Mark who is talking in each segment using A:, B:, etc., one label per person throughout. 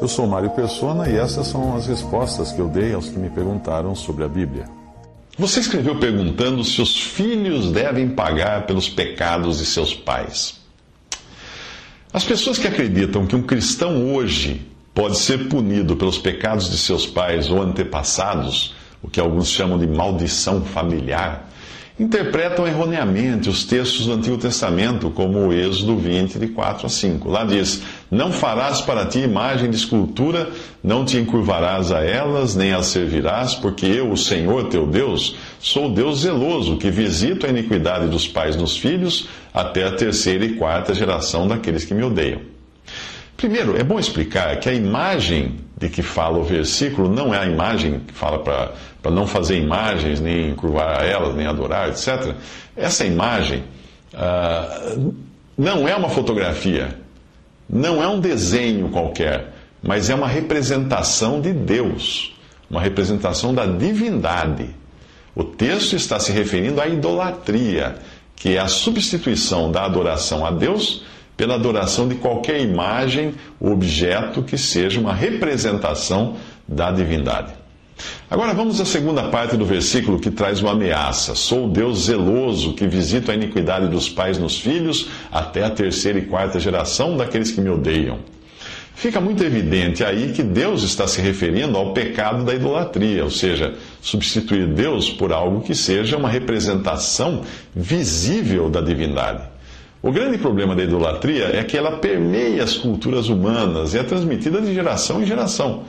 A: Eu sou Mário Persona e essas são as respostas que eu dei aos que me perguntaram sobre a Bíblia.
B: Você escreveu perguntando se os filhos devem pagar pelos pecados de seus pais. As pessoas que acreditam que um cristão hoje pode ser punido pelos pecados de seus pais ou antepassados, o que alguns chamam de maldição familiar, interpretam erroneamente os textos do Antigo Testamento, como o Êxodo 20, de 4 a 5. Lá diz: Não farás para ti imagem de escultura, não te encurvarás a elas, nem as servirás, porque eu, o Senhor teu Deus, sou Deus zeloso, que visito a iniquidade dos pais nos filhos, até a terceira e quarta geração daqueles que me odeiam. Primeiro, é bom explicar que a imagem de que fala o versículo não é a imagem que fala para não fazer imagens, nem curvar elas, nem adorar, etc. Essa imagem uh, não é uma fotografia, não é um desenho qualquer, mas é uma representação de Deus, uma representação da divindade. O texto está se referindo à idolatria, que é a substituição da adoração a Deus pela adoração de qualquer imagem ou objeto que seja uma representação da divindade. Agora vamos à segunda parte do versículo que traz uma ameaça. Sou Deus zeloso que visito a iniquidade dos pais nos filhos até a terceira e quarta geração daqueles que me odeiam. Fica muito evidente aí que Deus está se referindo ao pecado da idolatria, ou seja, substituir Deus por algo que seja uma representação visível da divindade. O grande problema da idolatria é que ela permeia as culturas humanas e é transmitida de geração em geração.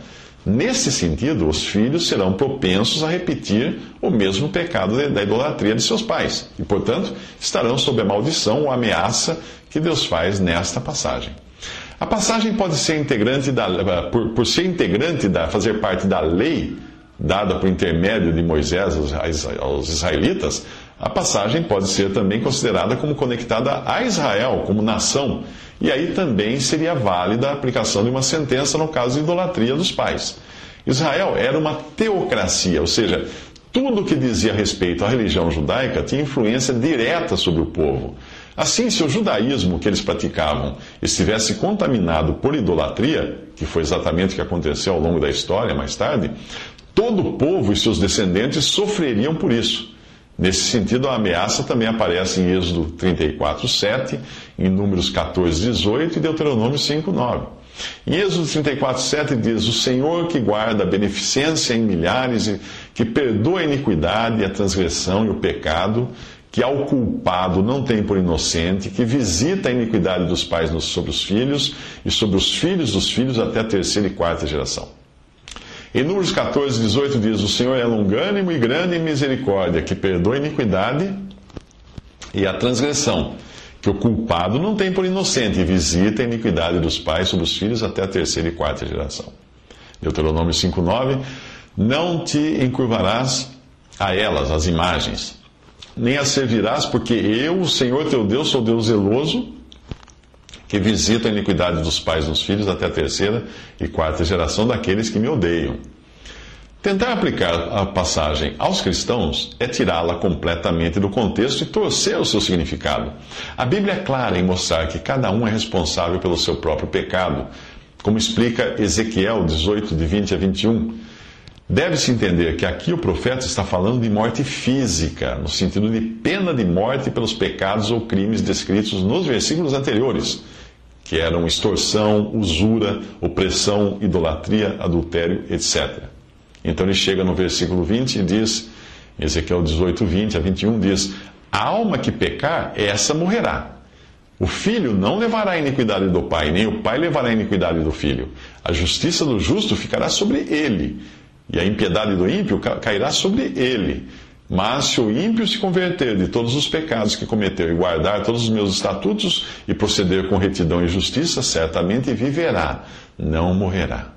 B: Nesse sentido, os filhos serão propensos a repetir o mesmo pecado da idolatria de seus pais e, portanto, estarão sob a maldição ou ameaça que Deus faz nesta passagem. A passagem pode ser integrante da, por, por ser integrante da, fazer parte da lei dada por intermédio de Moisés aos israelitas, a passagem pode ser também considerada como conectada a Israel como nação, e aí também seria válida a aplicação de uma sentença no caso de idolatria dos pais. Israel era uma teocracia, ou seja, tudo o que dizia respeito à religião judaica tinha influência direta sobre o povo. Assim, se o judaísmo que eles praticavam estivesse contaminado por idolatria, que foi exatamente o que aconteceu ao longo da história mais tarde, todo o povo e seus descendentes sofreriam por isso. Nesse sentido, a ameaça também aparece em Êxodo 34, 7, em Números 14, 18 e Deuteronômio 5, 9. Em Êxodo 34, 7 diz: O Senhor que guarda a beneficência em milhares, e que perdoa a iniquidade, a transgressão e o pecado, que ao culpado não tem por inocente, que visita a iniquidade dos pais sobre os filhos e sobre os filhos dos filhos até a terceira e quarta geração. Em Números 14, 18 diz: O Senhor é longânimo e grande em misericórdia, que perdoa a iniquidade e a transgressão, que o culpado não tem por inocente, e visita a iniquidade dos pais sobre os filhos até a terceira e quarta geração. Deuteronômio 5,9: Não te encurvarás a elas, as imagens, nem as servirás, porque eu, o Senhor teu Deus, sou Deus zeloso que visito a iniquidade dos pais nos filhos até a terceira e quarta geração daqueles que me odeiam. Tentar aplicar a passagem aos cristãos é tirá-la completamente do contexto e torcer o seu significado. A Bíblia é clara em mostrar que cada um é responsável pelo seu próprio pecado, como explica Ezequiel 18, de 20 a 21. Deve-se entender que aqui o profeta está falando de morte física, no sentido de pena de morte pelos pecados ou crimes descritos nos versículos anteriores que eram extorsão, usura, opressão, idolatria, adultério, etc. Então ele chega no versículo 20 e diz, Ezequiel 18, 20 a 21, diz: A alma que pecar, essa morrerá. O filho não levará a iniquidade do pai, nem o pai levará a iniquidade do filho. A justiça do justo ficará sobre ele, e a impiedade do ímpio cairá sobre ele. Mas se o ímpio se converter de todos os pecados que cometeu e guardar todos os meus estatutos e proceder com retidão e justiça, certamente viverá, não morrerá.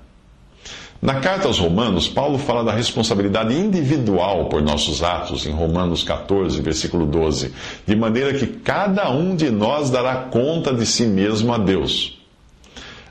B: Na carta aos Romanos, Paulo fala da responsabilidade individual por nossos atos, em Romanos 14, versículo 12, de maneira que cada um de nós dará conta de si mesmo a Deus.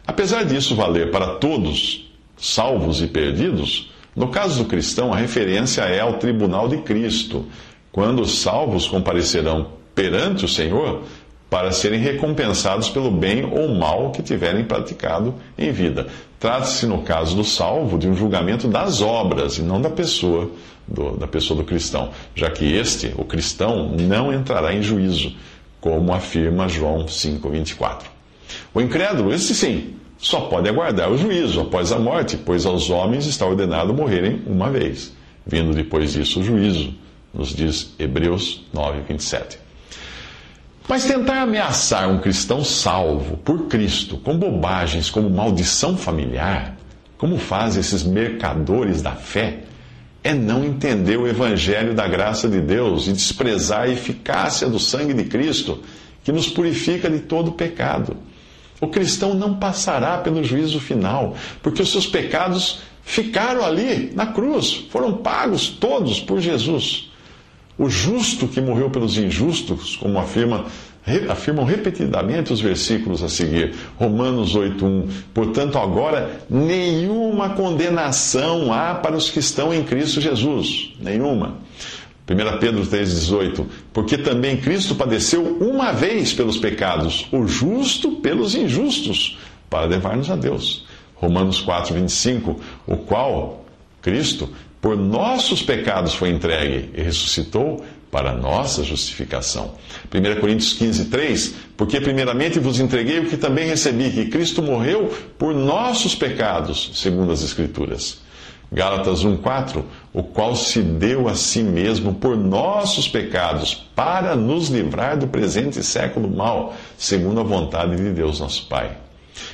B: Apesar disso valer para todos, salvos e perdidos, no caso do cristão, a referência é ao tribunal de Cristo, quando os salvos comparecerão perante o Senhor para serem recompensados pelo bem ou mal que tiverem praticado em vida. Trata-se, no caso do salvo, de um julgamento das obras e não da pessoa do, da pessoa do cristão, já que este, o cristão, não entrará em juízo, como afirma João 5:24. O incrédulo, esse sim, só pode aguardar o juízo após a morte, pois aos homens está ordenado morrerem uma vez, vindo depois disso o juízo, nos diz Hebreus 9:27. Mas tentar ameaçar um cristão salvo por Cristo com bobagens como maldição familiar, como fazem esses mercadores da fé, é não entender o evangelho da graça de Deus e desprezar a eficácia do sangue de Cristo, que nos purifica de todo pecado. O cristão não passará pelo juízo final, porque os seus pecados ficaram ali na cruz, foram pagos todos por Jesus. O justo que morreu pelos injustos, como afirma, afirmam repetidamente os versículos a seguir. Romanos 8:1. Portanto, agora nenhuma condenação há para os que estão em Cristo Jesus. Nenhuma. 1 Pedro 3,18: Porque também Cristo padeceu uma vez pelos pecados, o justo pelos injustos, para levar-nos a Deus. Romanos 4,25: O qual, Cristo, por nossos pecados foi entregue e ressuscitou para nossa justificação. 1 Coríntios 15, 3, porque primeiramente vos entreguei o que também recebi, que Cristo morreu por nossos pecados, segundo as Escrituras. Gálatas 1,4, o qual se deu a si mesmo por nossos pecados, para nos livrar do presente século mal, segundo a vontade de Deus nosso Pai.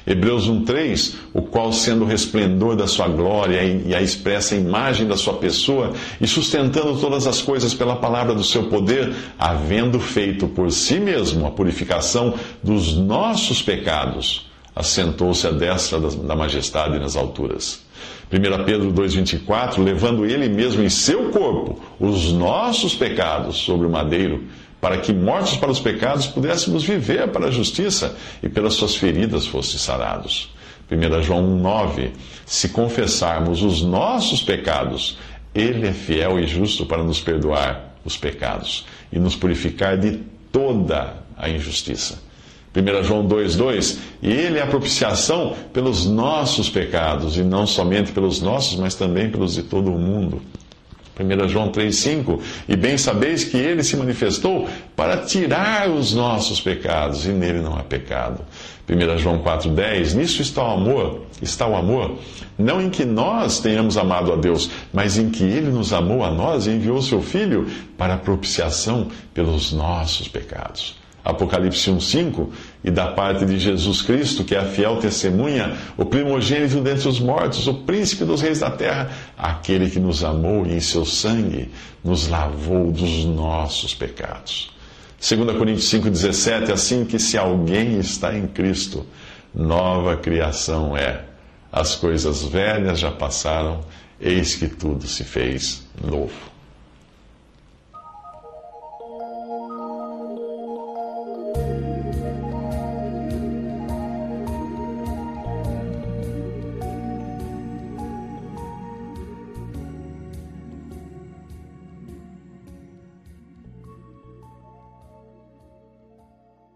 B: Hebreus 1,3, o qual, sendo o resplendor da sua glória e a expressa imagem da sua pessoa, e sustentando todas as coisas pela palavra do seu poder, havendo feito por si mesmo a purificação dos nossos pecados, assentou-se à destra da majestade nas alturas. 1 Pedro 2,24, levando ele mesmo em seu corpo os nossos pecados sobre o madeiro, para que, mortos para os pecados, pudéssemos viver para a justiça e pelas suas feridas fosse sarados. 1 João 1,9: Se confessarmos os nossos pecados, Ele é fiel e justo para nos perdoar os pecados e nos purificar de toda a injustiça. 1 João 2,2: E Ele é a propiciação pelos nossos pecados, e não somente pelos nossos, mas também pelos de todo o mundo. 1 João 3,5: E bem sabeis que ele se manifestou para tirar os nossos pecados, e nele não há pecado. 1 João 4,10: Nisso está o amor, está o amor, não em que nós tenhamos amado a Deus, mas em que ele nos amou a nós e enviou seu Filho para propiciação pelos nossos pecados. Apocalipse 1,5, e da parte de Jesus Cristo, que é a fiel testemunha, o primogênito dentre os mortos, o príncipe dos reis da terra, aquele que nos amou e em seu sangue nos lavou dos nossos pecados. 2 Coríntios 5,17, assim que se alguém está em Cristo, nova criação é. As coisas velhas já passaram, eis que tudo se fez novo.